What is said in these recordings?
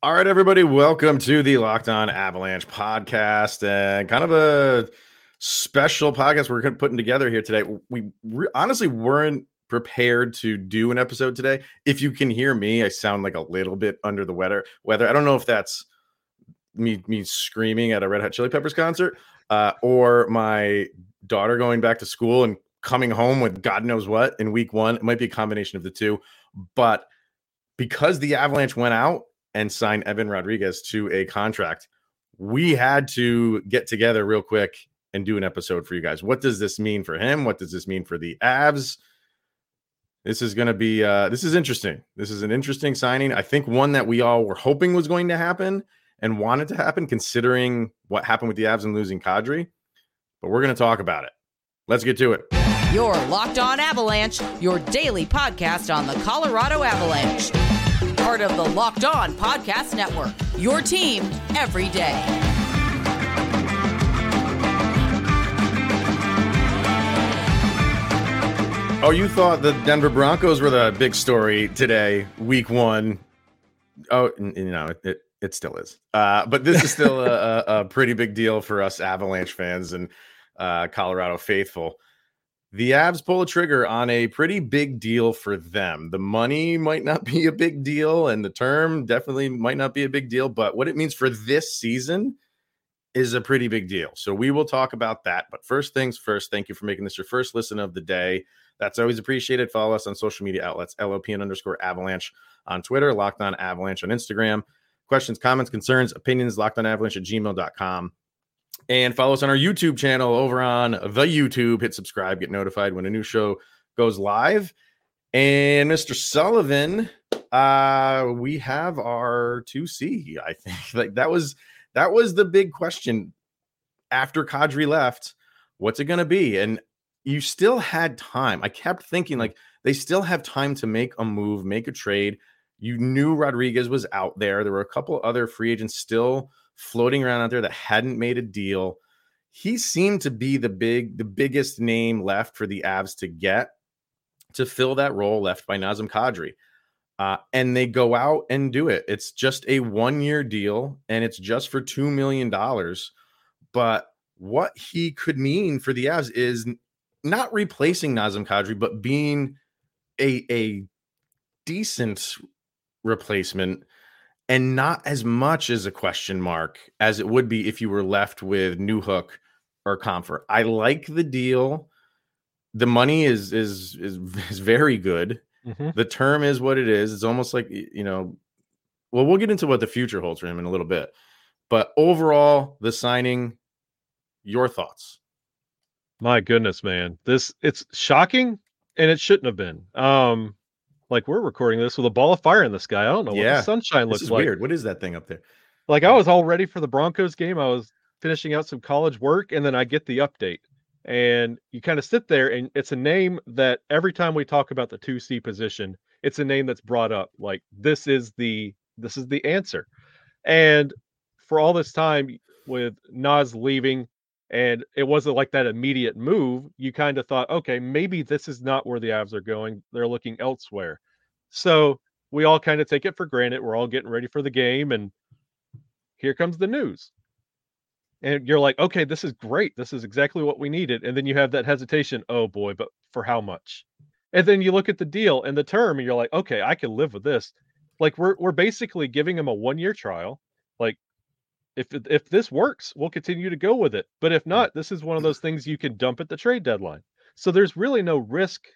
All right, everybody, welcome to the Locked On Avalanche podcast and kind of a special podcast we're putting together here today. We re- honestly weren't prepared to do an episode today. If you can hear me, I sound like a little bit under the weather. Weather. I don't know if that's me me screaming at a Red Hot Chili Peppers concert uh, or my daughter going back to school and coming home with God knows what in week one. It might be a combination of the two, but because the Avalanche went out and sign Evan Rodrigues to a contract, we had to get together real quick and do an episode for you guys. What does this mean for him? What does this mean for the Avs? This is going to be uh this is interesting. This is an interesting signing. I think one that we all were hoping was going to happen and wanted to happen considering what happened with the Avs and losing Kadri. But we're going to talk about it. Let's get to it. Your Locked On Avalanche, your daily podcast on the Colorado Avalanche part of the Locked On Podcast Network. Your team every day. Oh, you thought the Denver Broncos were the big story today, week one. Oh, you know, it, it, still is. Uh, but this is still a, a, pretty big deal for us Avalanche fans and uh, Colorado faithful the Avs pull a trigger on a pretty big deal for them. The money might not be a big deal, and the term definitely might not be a big deal, but what it means for this season is a pretty big deal. So we will talk about that. But first things first, thank you for making this your first listen of the day. That's always appreciated. Follow us on social media outlets, LOPN underscore avalanche on Twitter, locked on avalanche on Instagram. Questions, comments, concerns, opinions, locked on avalanche at gmail.com and follow us on our YouTube channel over on the YouTube. Hit subscribe, get notified when a new show goes live. And Mr. Sullivan, uh, we have our 2C, I think. Like that was that was the big question after Kadri left. What's it gonna be? And you still had time. I kept thinking like they still have time to make a move, make a trade. You knew Rodrigues was out there. There were a couple other free agents still floating around out there that hadn't made a deal. He seemed to be the big, the biggest name left for the Avs to get to fill that role left by Nazem Kadri. Uh, and they go out and do it. It's just a one year deal and it's just for $2 million. But what he could mean for the Avs is not replacing Nazem Kadri, but being a, a decent replacement and not as much as a question mark as it would be if you were left with Newhook or Compher. I like the deal. The money is is is, is very good. Mm-hmm. The term is what it is. It's almost like you know. Well, we'll get into what the future holds for him in a little bit, but overall, the signing. Your thoughts? My goodness, man, this it's shocking, and it shouldn't have been. Um, like we're recording this with a ball of fire in the sky. I don't know yeah. what the sunshine looks like. Weird. What is that thing up there? Like I was all ready for the Broncos game. I was finishing out some college work, and then I get the update. And you kind of sit there, and it's a name that every time we talk about the two C position, it's a name that's brought up. Like this is the this is the answer. And for all this time with Nas leaving, and it wasn't like that immediate move. You kind of thought, okay, maybe this is not where the Avs are going. They're looking elsewhere. So we all kind of take it for granted. We're all getting ready for the game, and here comes the news. And you're like, okay, this is great. This is exactly what we needed. And then you have that hesitation. Oh boy, but for how much? And then you look at the deal and the term, and you're like, okay, I can live with this. Like we're we're basically giving him a one year trial. Like if if this works, we'll continue to go with it. But if not, this is one of those things you can dump at the trade deadline. So there's really no risk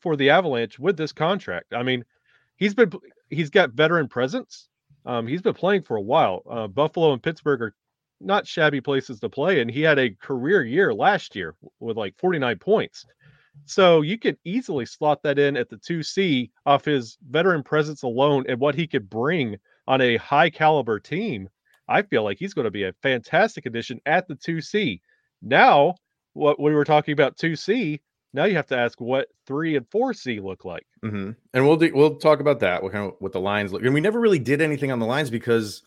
for the Avalanche with this contract. I mean, he's been he's got veteran presence. Um, he's been playing for a while. Uh, Buffalo and Pittsburgh are not shabby places to play, and he had a career year last year with like 49 points. So you could easily slot that in at the 2C off his veteran presence alone and what he could bring on a high caliber team I feel like he's going to be a fantastic addition at the 2C. Now, what we were talking about 2C, now you have to ask what 3 and 4C look like. Mm-hmm. And we'll do, we'll talk about that, what kind of what the lines look. And we never really did anything on the lines because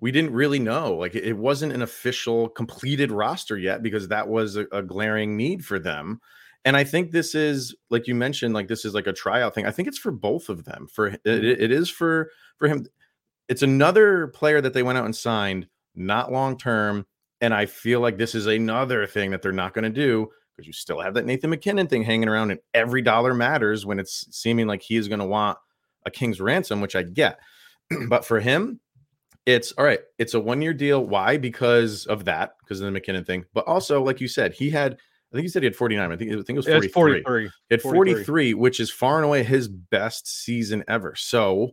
we didn't really know. Like it, wasn't an official completed roster yet because that was a, a glaring need for them. And I think this is like you mentioned, like this is like a tryout thing. I think it's for both of them. For it, mm-hmm. it is for for him it's another player that they went out and signed, not long term. And I feel like this is another thing that they're not going to do because you still have that Nathan MacKinnon thing hanging around, and every dollar matters when it's seeming like he is going to want a king's ransom, which I get. but for him, it's all right. It's a one year deal. Why? Because of that, because of the MacKinnon thing. But also, like you said, he had, I think he said he had 49. I think, I think it was 43. 43. He had 43, 43, which is far and away his best season ever. So,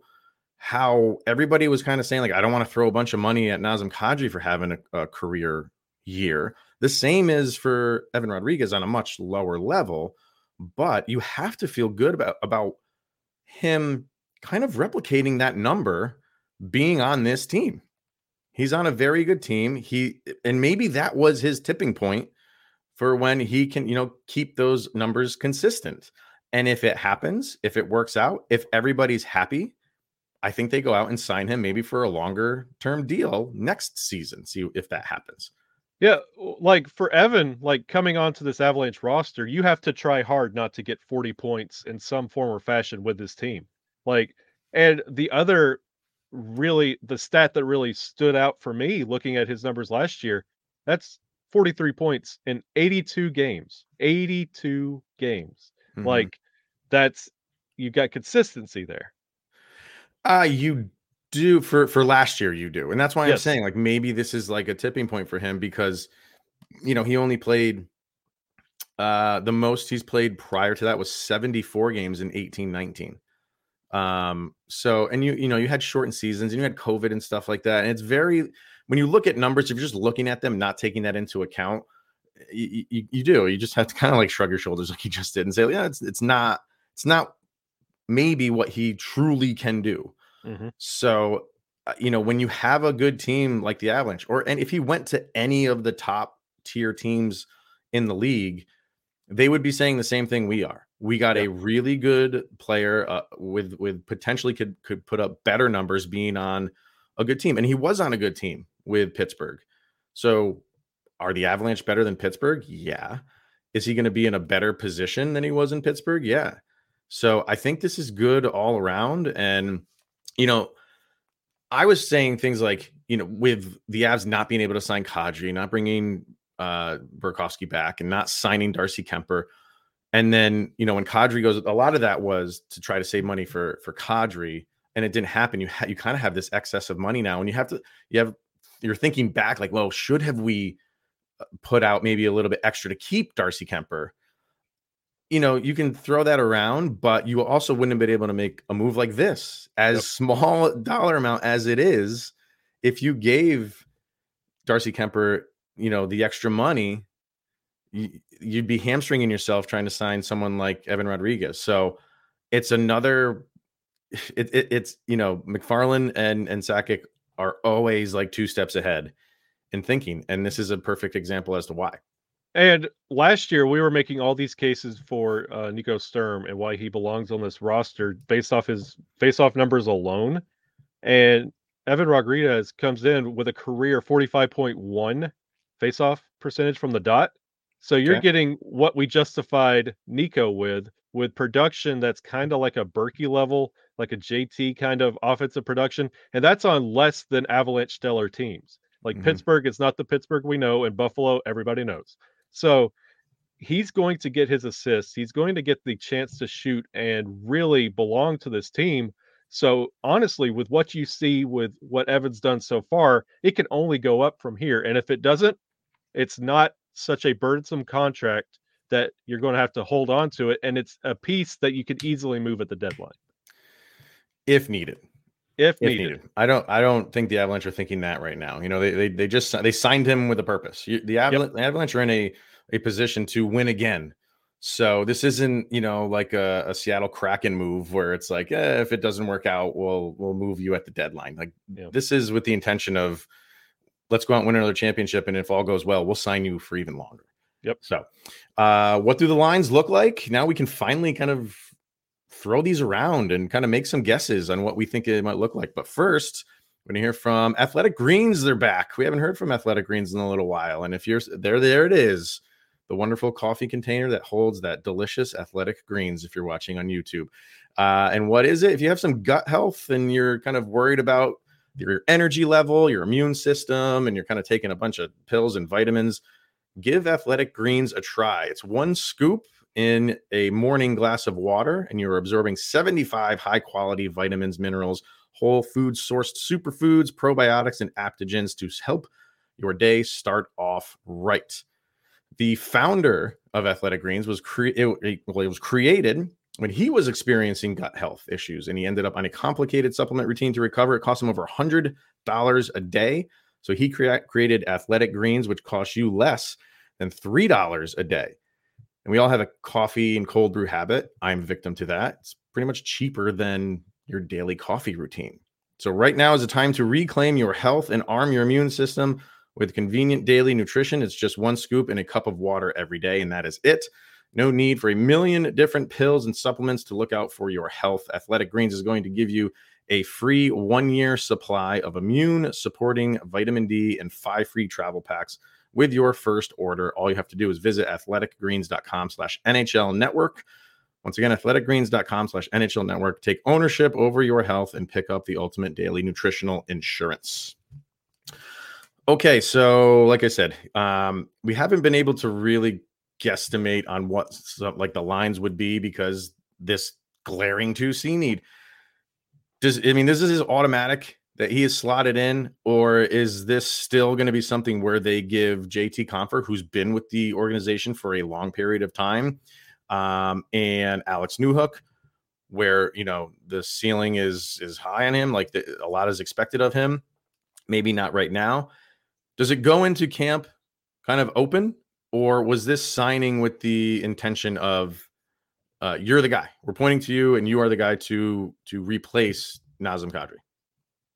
how everybody was kind of saying, like, I don't want to throw a bunch of money at Nazem Kadri for having a, a career year. The same is for Evan Rodrigues on a much lower level, but you have to feel good about about him kind of replicating that number being on this team. He's on a very good team. He and maybe that was his tipping point for when he can, you know, keep those numbers consistent. And if it happens, if it works out, if everybody's happy, I think they go out and sign him maybe for a longer term deal next season. See if that happens. Yeah, like for Evan, like coming onto this Avalanche roster, you have to try hard not to get 40 points in some form or fashion with this team. Like, and the other really the stat that really stood out for me looking at his numbers last year, that's 43 points in 82 games. 82 games. Mm-hmm. Like that's you got consistency there. Uh you do for for last year you do. And that's why yes. I'm saying like maybe this is like a tipping point for him because you know, he only played uh the most he's played prior to that was 74 games in 18 19. Um, so and you you know you had shortened seasons and you had COVID and stuff like that, and it's very when you look at numbers, if you're just looking at them, not taking that into account, you, you, you do. You just have to kind of like shrug your shoulders like you just did and say, yeah, it's it's not it's not maybe what he truly can do. Mm-hmm. So uh, you know when you have a good team like the Avalanche, or and if he went to any of the top tier teams in the league, they would be saying the same thing we are we got a really good player uh, with with potentially could could put up better numbers being on a good team, and he was on a good team with Pittsburgh. So, are the Avalanche better than Pittsburgh? Yeah. Is he going to be in a better position than he was in Pittsburgh? Yeah. So I think this is good all around. And you know, I was saying things like you know, with the Avs not being able to sign Kadri, not bringing uh Burakovsky back, and not signing Darcy Kuemper, and then, you know, when Kadri goes, a lot of that was to try to save money for for Kadri, and it didn't happen. You ha- you kind of have this excess of money now, and you have to you have you're thinking back like, well, should have we uh, put out maybe a little bit extra to keep Darcy Kuemper? You know, you can throw that around, but you also wouldn't have been able to make a move like this, as yep. small dollar amount as it is. If you gave Darcy Kuemper, you know, the extra money, you'd be hamstringing yourself trying to sign someone like Evan Rodrigues. So it's another. It, it, it's you know MacFarland and and Sakic are always like two steps ahead in thinking, and this is a perfect example as to why. And last year we were making all these cases for uh, Nico Sturm and why he belongs on this roster based off his face-off numbers alone. And Evan Rodrigues comes in with a career 45.1 face-off percentage from the dot. So you're okay. getting what we justified Nico with, with production that's kind of like a Berkey level, like a JT kind of offensive production, and that's on less than Avalanche stellar teams. Like mm-hmm. Pittsburgh, it's not the Pittsburgh we know, and Buffalo, everybody knows. So he's going to get his assists. He's going to get the chance to shoot and really belong to this team. So honestly, with what you see with what Evan's done so far, it can only go up from here. And if it doesn't, it's not such a burdensome contract that you're going to have to hold on to it and it's a piece that you could easily move at the deadline if needed if, if needed. needed. i don't i don't think the avalanche are thinking that right now you know they they, they just they signed him with a purpose the avalanche, yep. avalanche are in a a position to win again so this isn't you know like a, a seattle kraken move where it's like eh, if it doesn't work out we'll we'll move you at the deadline like yep. this is with the intention of let's go out and win another championship. And if all goes well, we'll sign you for even longer. Yep. So, uh, what do the lines look like? Now we can finally kind of throw these around and kind of make some guesses on what we think it might look like. But first, we're going to hear from Athletic Greens. They're back. We haven't heard from Athletic Greens in a little while. And if you're there, there it is the wonderful coffee container that holds that delicious athletic greens if you're watching on YouTube. Uh, and what is it? If you have some gut health and you're kind of worried about your energy level, your immune system, and you're kind of taking a bunch of pills and vitamins, give Athletic Greens a try. It's one scoop in a morning glass of water, and you're absorbing 75 high quality vitamins, minerals, whole food sourced superfoods, probiotics, and adaptogens to help your day start off right. The founder of Athletic Greens was cre- it, well, it was created when he was experiencing gut health issues and he ended up on a complicated supplement routine to recover. It cost him over $100 a day. So he crea- created Athletic Greens, which costs you less than $3 a day. And we all have a coffee and cold brew habit. I'm victim to that. It's pretty much cheaper than your daily coffee routine. So, right now is the time to reclaim your health and arm your immune system with convenient daily nutrition. It's just one scoop in a cup of water every day, and that is it. No need for a million different pills and supplements to look out for your health. Athletic Greens is going to give you a free one year supply of immune supporting vitamin D and five free travel packs with your first order. All you have to do is visit athleticgreens.com slash NHL network. Once again, athleticgreens.com slash NHL network. Take ownership over your health and pick up the ultimate daily nutritional insurance. Okay, so like I said, um, we haven't been able to really guesstimate on what some, like the lines would be because this glaring 2C need. Does I mean this is automatic that he is slotted in, or is this still going to be something where they give JT Compher, who's been with the organization for a long period of time, um, and Alex Newhook, where you know the ceiling is is high on him, like the, a lot is expected of him. Maybe not right now. Does it go into camp kind of open, or was this signing with the intention of uh, you're the guy? We're pointing to you, and you are the guy to to replace Nazem Kadri.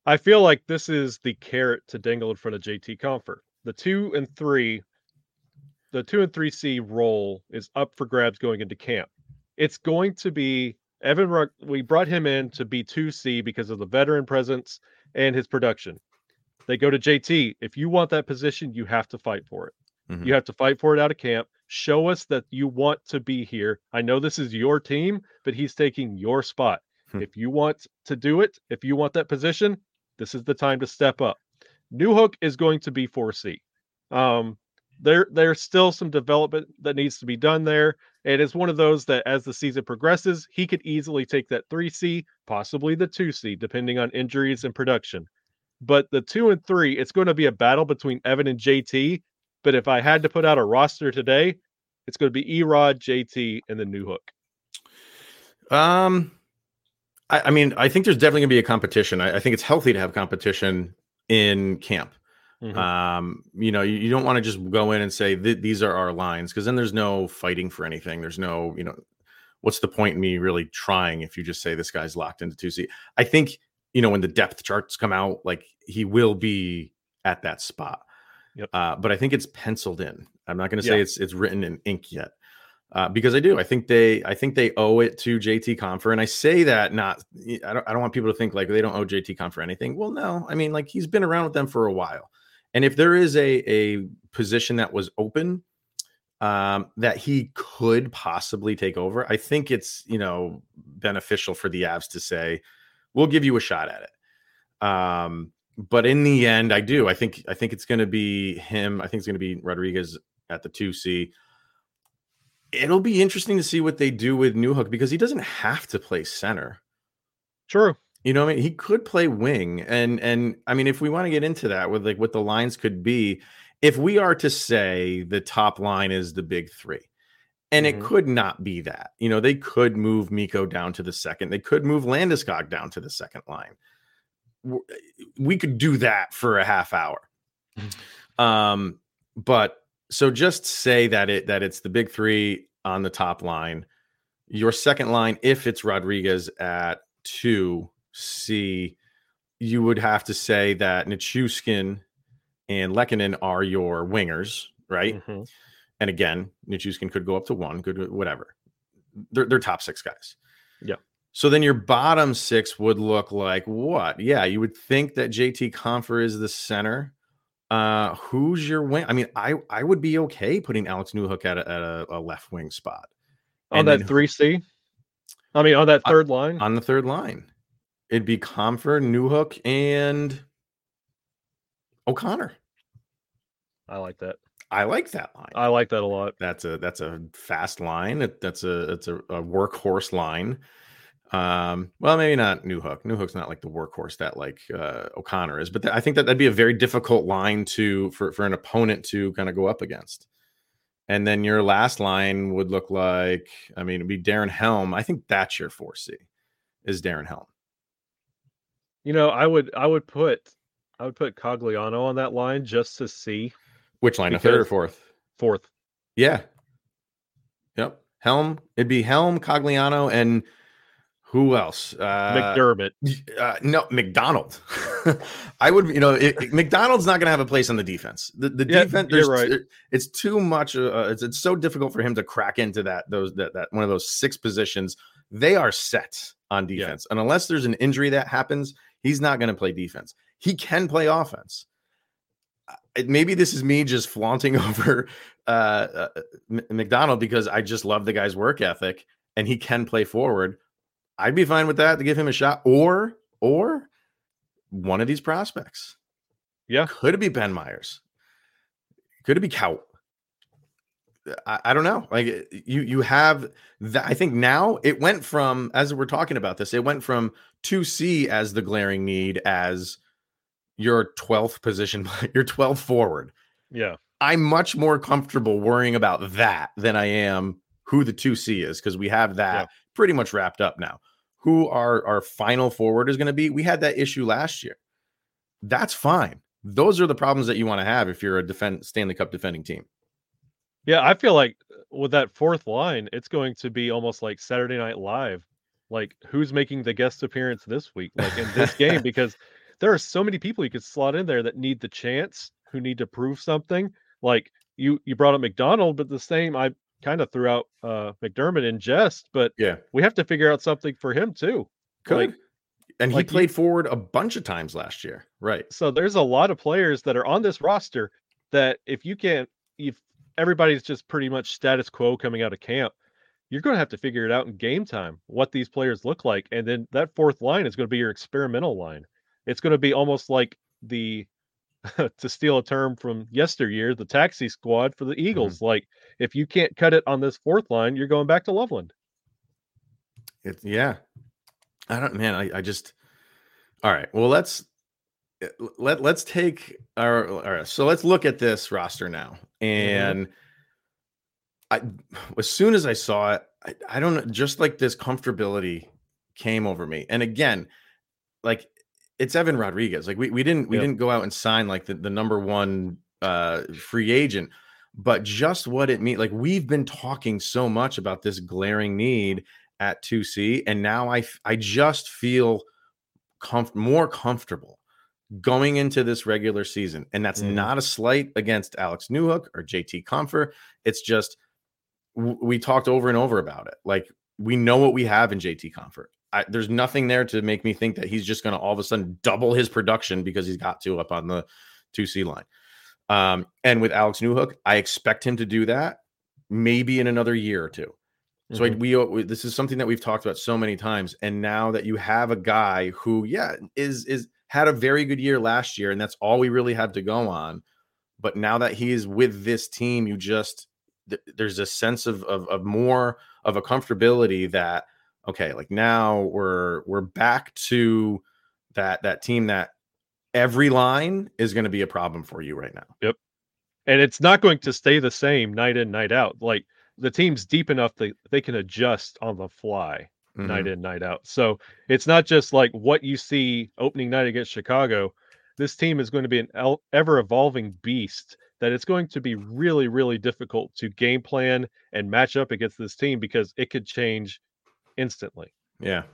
I feel like this is the carrot to dangle in front of JT Compher. The two and three, the two and three C role is up for grabs going into camp. It's going to be Evan. Ruck, we brought him in to be two C because of the veteran presence and his production. They go to JT. If you want that position, you have to fight for it. Mm-hmm. You have to fight for it out of camp. Show us that you want to be here. I know this is your team, but he's taking your spot. Hmm. If you want to do it, if you want that position, this is the time to step up. Newhook is going to be 4C. Um, there, there's still some development that needs to be done there. And it's one of those that as the season progresses, he could easily take that 3C, possibly the 2C, depending on injuries and production. But the two and three, it's going to be a battle between Evan and JT. But if I had to put out a roster today, it's going to be Erod, JT, and the Newhook. Um, I, I mean, I think there's definitely going to be a competition. I, I, think it's healthy to have competition in camp. Mm-hmm. Um, you know, you, you don't want to just go in and say these are our lines because then there's no fighting for anything. There's no, you know, what's the point in me really trying if you just say this guy's locked into two C? I think you know when the depth charts come out, like he will be at that spot. Yep. Uh, but I think it's penciled in. I'm not going to say yeah. it's it's written in ink yet uh, because I do. I think they I think they owe it to JT Compher, and I say that not I don't I don't want people to think like they don't owe JT Compher anything. Well, no, I mean like he's been around with them for a while, and if there is a a position that was open um, that he could possibly take over, I think it's you know beneficial for the Avs to say we'll give you a shot at it. Um, but in the end, I do. I think I think it's going to be him. I think it's going to be Rodrigues at the two C it'll be interesting to see what they do with Newhook because he doesn't have to play center. True. You know, I mean, he could play wing, and and I mean, if we want to get into that with like what the lines could be, if we are to say the top line is the big three, and mm-hmm. it could not be that. You know, they could move Mikko down to the second. They could move Landeskog down to the second line. We could do that for a half hour. Mm-hmm. Um, but so just say that it that it's the big three on the top line. Your second line, if it's Rodrigues at two C, you would have to say that Nichushkin and Lehkonen are your wingers, right? Mm-hmm. And again, Nichushkin could go up to one, could whatever. They're, they're top six guys. Yeah. So then your bottom six would look like what? Yeah, you would think that JT Compher is the center uh, who's your wing? I mean, I I would be okay putting Alex Newhook at a, at a, a left wing spot on that three C. I mean, on that third line. On the third line, it'd be Compher, Newhook, and O'Connor. I like that. I like that line. I like that a lot. That's a that's a fast line. That's a it's a, a workhorse line. Um, well, maybe not Newhook. Newhook's not like the workhorse that like uh, O'Connor is, but th- I think that that'd be a very difficult line to for for an opponent to kind of go up against. And then your last line would look like, I mean, it'd be Darren Helm. I think that's your 4C is Darren Helm. You know, I would I would put I would put Cogliano on that line just to see Which line, a third or fourth? fourth. Yeah. Yep. Helm. It'd be Helm, Cogliano, and who else? Uh, McDermott. Uh, no, MacDonald. I would, you know, it, it- MacDonald's not going to have a place on the defense. The, the Yeah, defense, there's, right. it- it's too much. Uh, it's it's so difficult for him to crack into that those that that one of those six positions. They are set on Yeah. defense, and unless there's an injury that happens, he's not going to play defense. He can play offense. Uh, Maybe this is me just flaunting over uh, uh, MacDonald because I just love the guy's work ethic, and he can play forward. I'd be fine with that to give him a shot, or or one of these prospects. Yeah. could it be Ben Meyers? Could it be Kaut? I, I don't know. Like eh, you, you have that. I think now it went from as we're talking about this, it went from two C as the glaring need as your twelfth position, your twelfth forward. Yeah. I'm much more comfortable worrying about that than I am who the 2C is because we have that Yeah. pretty much wrapped up now. Who our, our final forward is going to be. We had that issue last year. That's fine. Those are the problems that you want to have if you're a defend Stanley Cup defending team. Yeah, I feel like uh, with that fourth line, it's going to be almost like Saturday Night Live. Like who's making the guest appearance this week, like in this game, because there are so many people you could slot in there that need the chance, who need to prove something. Like you, you brought up MacDonald, but the same I kind of threw out uh McDermott in jest, but Yeah. we have to figure out something for him too. Could. Like- and he like you- played forward a bunch of times last year. Right. So there's a lot of players that are on this roster that if you can't, if everybody's just pretty much status quo coming out of camp, you're going to have to figure it out in game time what these players look like, and then that fourth line is going to be your experimental line. It's going to be almost like the, to steal a term from yesteryear, the taxi squad for the Eagles. Like if you can't cut it on this fourth line, you're going back to Loveland. It, yeah. I don't, man, I, I just, all right. Well, let's, eh, let, let's take our, all right. So let's look at this roster now. And I, as soon as I saw it, I, I don't know, just like this comfortability came over me. And again, like it's Evan Rodrigues. Like we, we didn't, we didn't go out and sign like the, the number one uh, free agent, but just what it means. Like we've been talking so much about this glaring need at 2C. And now I I just feel comf- more comfortable going into this regular season. And that's Mhm. not a slight against Alex Newhook or JT Compher. It's just we talked over and over about it. Like we know what we have in JT Compher. I, there's nothing there to make me think that he's just going to all of a sudden double his production because he's got to up on the 2C line. Um, and with Alex Newhook, I expect him to do that maybe in another year or two. So I, Mhm. we, we this is something that we've talked about so many times, and now that you have a guy who, yeah, is is had a very good year last year, and that's all we really have to go on. But now that he is with this team, you just th- there's a sense of, of of more of a comfortability that okay, like now we're we're back to that that team that every line is going to be a problem for you right now. Yep. And it's not going to stay the same night in night out like the team's deep enough that they can adjust on the fly Mhm. night in night out so it's not just like what you see opening night against chicago this team is going to be an ever evolving beast that it's going to be really really difficult to game plan and match up against this team because it could change instantly Yeah.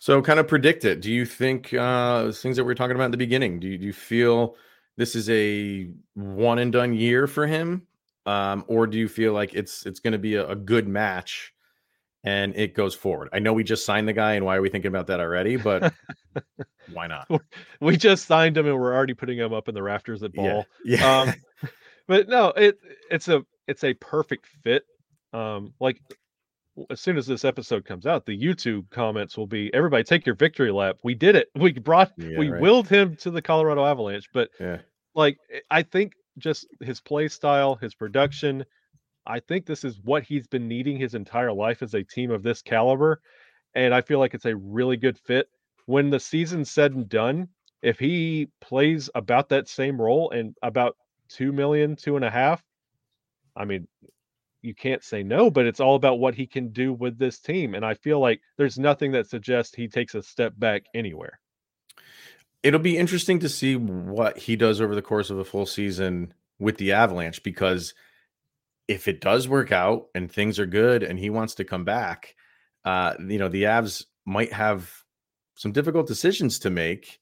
So kind of predict it. Do you think uh things that we are talking about in the beginning? Do you, do you feel this is a one and done year for him? Um, or do you feel like it's it's going to be a, a good match and it goes forward? I know we just signed the guy, and why are we thinking about that already? But why not? we just signed him and we're already putting him up in the rafters at ball Yeah. Yeah. um but no it it's a it's a perfect fit um like as soon as this episode comes out the youtube comments will be everybody take your victory lap we did it we brought Yeah, we right. willed him to the colorado avalanche but yeah. like eh, I think just his play style, his production. I think this is what he's been needing his entire life as a team of this caliber. And I feel like it's a really good fit. When the season's said and done, if he plays about that same role and about two million, two and a half, I mean, you can't say no, but it's all about what he can do with this team. And I feel like there's nothing that suggests he takes a step back anywhere. It'll be interesting to see what he does over the course of a full season with the Avalanche because if it does work out and things are good and he wants to come back, uh, you know, the Avs might have some difficult decisions to make.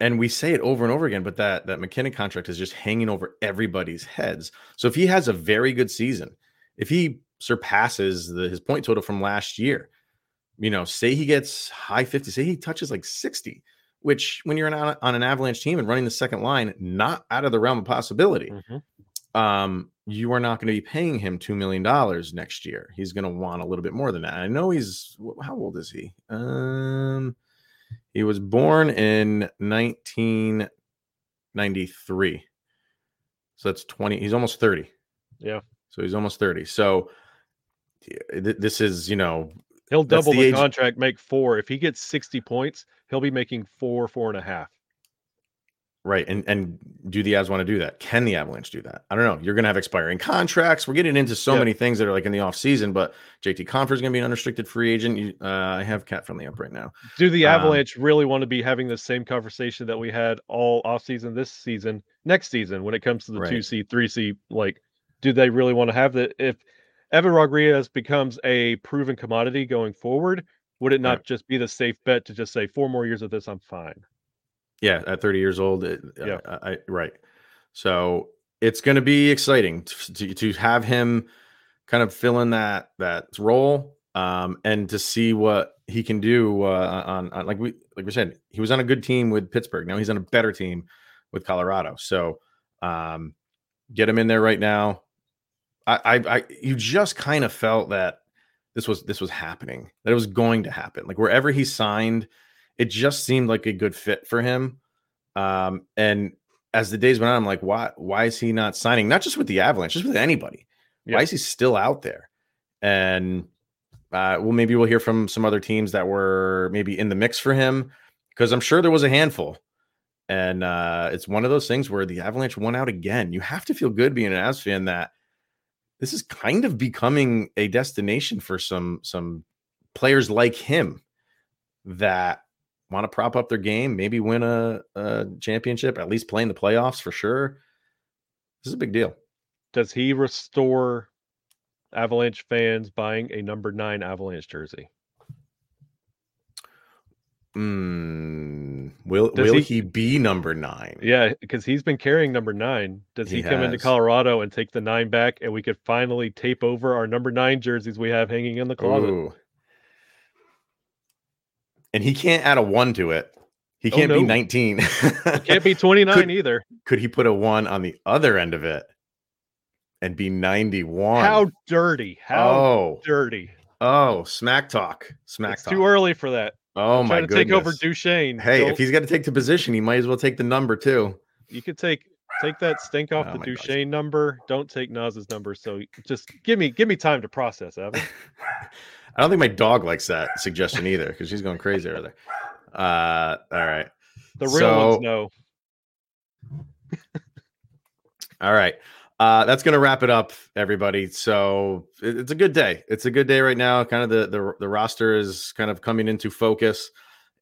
And we say it over and over again, but that that MacKinnon contract is just hanging over everybody's heads. So if he has a very good season, if he surpasses the, his point total from last year, you know, say he gets high 50, say he touches like 60, which when you're on, on an Avalanche team and running the second line, not out of the realm of possibility. Mm-hmm um, you are not going to be paying him $2 million next year. He's going to want a little bit more than that. I know he's, how old is he? Um, he was born in 1993. So that's 20. He's almost 30. Yeah. So he's almost 30. So this is, you know, he'll double the, the contract, make four. If he gets 60 points, he'll be making four, four and a half. Right. And and do the Avs want to do that? Can the Avalanche do that? I don't know. You're going to have expiring contracts. We're getting into so yep. many things that are like in the off season, but JT Compher is going to be an unrestricted free agent. You, uh, I have CapFriendly up right now. Do the um, Avalanche um, really want to be having the same conversation that we had all off season this season, next season, when it comes to the right. 2C, 3C? Like, do they really want to have that? If Evan Rodrigues becomes a proven commodity going forward, would it not right. just be the safe bet to just say, four more years of this, I'm fine? Yeah, at 30 years old. It, yeah, I, I, right. So it's going to be exciting to, to have him kind of fill in that that role um, and to see what he can do uh, on, on like we like we said he was on a good team with Pittsburgh. Now he's on a better team with Colorado. So um, get him in there right now. I, I, I you just kind of felt that this was this was happening that it was going to happen like wherever he signed it just seemed like a good fit for him. Um, and as the days went on, I'm like, why why is he not signing? Not just with the Avalanche, just with anybody. Yeah. Why is he still out there? And uh, well, maybe we'll hear from some other teams that were maybe in the mix for him because I'm sure there was a handful. And uh, it's one of those things where the Avalanche won out again. You have to feel good being an Avs fan that this is kind of becoming a destination for some some players like him that want to prop up their game, maybe win a, a championship, at least play in the playoffs for sure. This is a big deal. Does he restore Avalanche fans buying a number nine Avalanche jersey? Mm, will Does will he, he, be number nine? Yeah, because he's been carrying number nine. Does he, he come has. into Colorado and take the nine back, and we could finally tape over our number nine jerseys we have hanging in the closet? Ooh, and he can't add a one to it. He can't oh, no. be 19. can't be 29 could, either. Could he put a one on the other end of it and be 91? How dirty. How oh. dirty. Oh, smack talk. Smack it's talk. Too early for that. Oh I'm my to take over Duchene. Hey, Don't... if he's got to take the position, he might as well take the number too. You could take take that stink off oh the Duchene gosh. number. Don't take Naz's number. So just give me give me time to process, Evan. I don't think my dog likes that suggestion either because she's going crazy over there. Uh, all right. The real so, ones know. all right. Uh, that's going to wrap it up, everybody. So it, it's a good day. It's a good day right now. Kind of the, the, the roster is kind of coming into focus,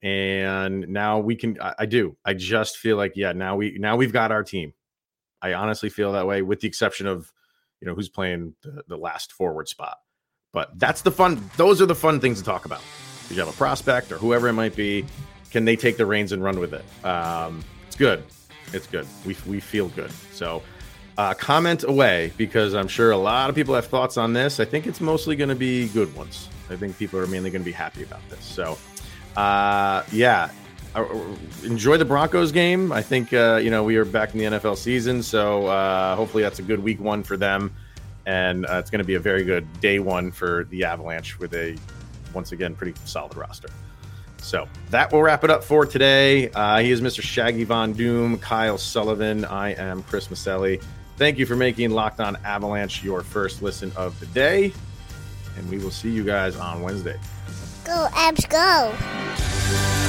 and now we can. I, I do. I just feel like yeah. Now we now we've got our team. I honestly feel that way, with the exception of you know who's playing the, the last forward spot. But that's the fun. Those are the fun things to talk about. If you have a prospect or whoever it might be, can they take the reins and run with it? Um, it's good. It's good. We, we feel good. So uh, comment away because I'm sure a lot of people have thoughts on this. I think it's mostly going to be good ones. I think people are mainly going to be happy about this. So, uh, yeah, uh, enjoy the Broncos game. I think uh, you know we are back in the NFL season, so uh, hopefully that's a good week one for them and uh, it's going to be a very good day one for the Avalanche with a once again pretty solid roster. So that will wrap it up for today. Uh, he is Mr. Shaggy Von Doom, Kyle Sullivan. I am Chris Maselli. Thank you for making Locked On Avalanche your first listen of the day. And we will see you guys on Wednesday. Go, Abs, go.